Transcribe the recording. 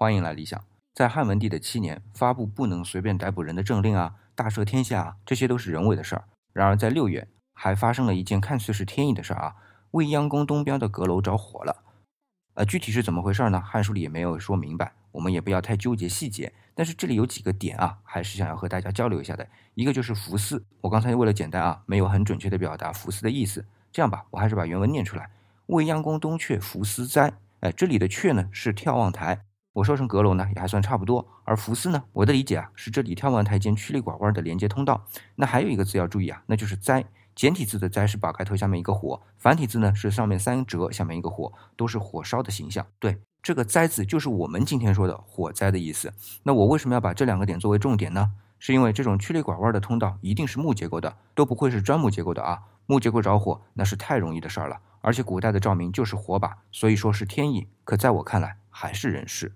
欢迎来理想。在汉文帝的七年，发布不能随便逮捕人的政令啊，大赦天下啊，这些都是人为的事儿。然而在六月，还发生了一件看似是天意的事儿啊，未央宫东边的阁楼着火了。呃，具体是怎么回事呢？《汉书》里也没有说明白，我们也不要太纠结细节。但是这里有几个点啊，还是想要和大家交流一下的。一个就是福寺，我刚才为了简单啊，没有很准确的表达福寺的意思。这样吧，我还是把原文念出来：未央宫东阙福寺哉。哎，这里的阙呢是眺望台，我说成阁楼呢也还算差不多。而福司呢，我的理解啊是这里眺望台间曲里拐弯的连接通道。那还有一个字要注意啊，那就是灾。简体字的“灾”是宝盖头下面一个火，繁体字呢是上面三折，下面一个火，都是火烧的形象。对，这个“灾”字就是我们今天说的火灾的意思。那我为什么要把这两个点作为重点呢？是因为这种曲里拐弯的通道一定是木结构的，都不会是砖木结构的啊！木结构着火那是太容易的事儿了，而且古代的照明就是火把，所以说是天意。可在我看来还是人事。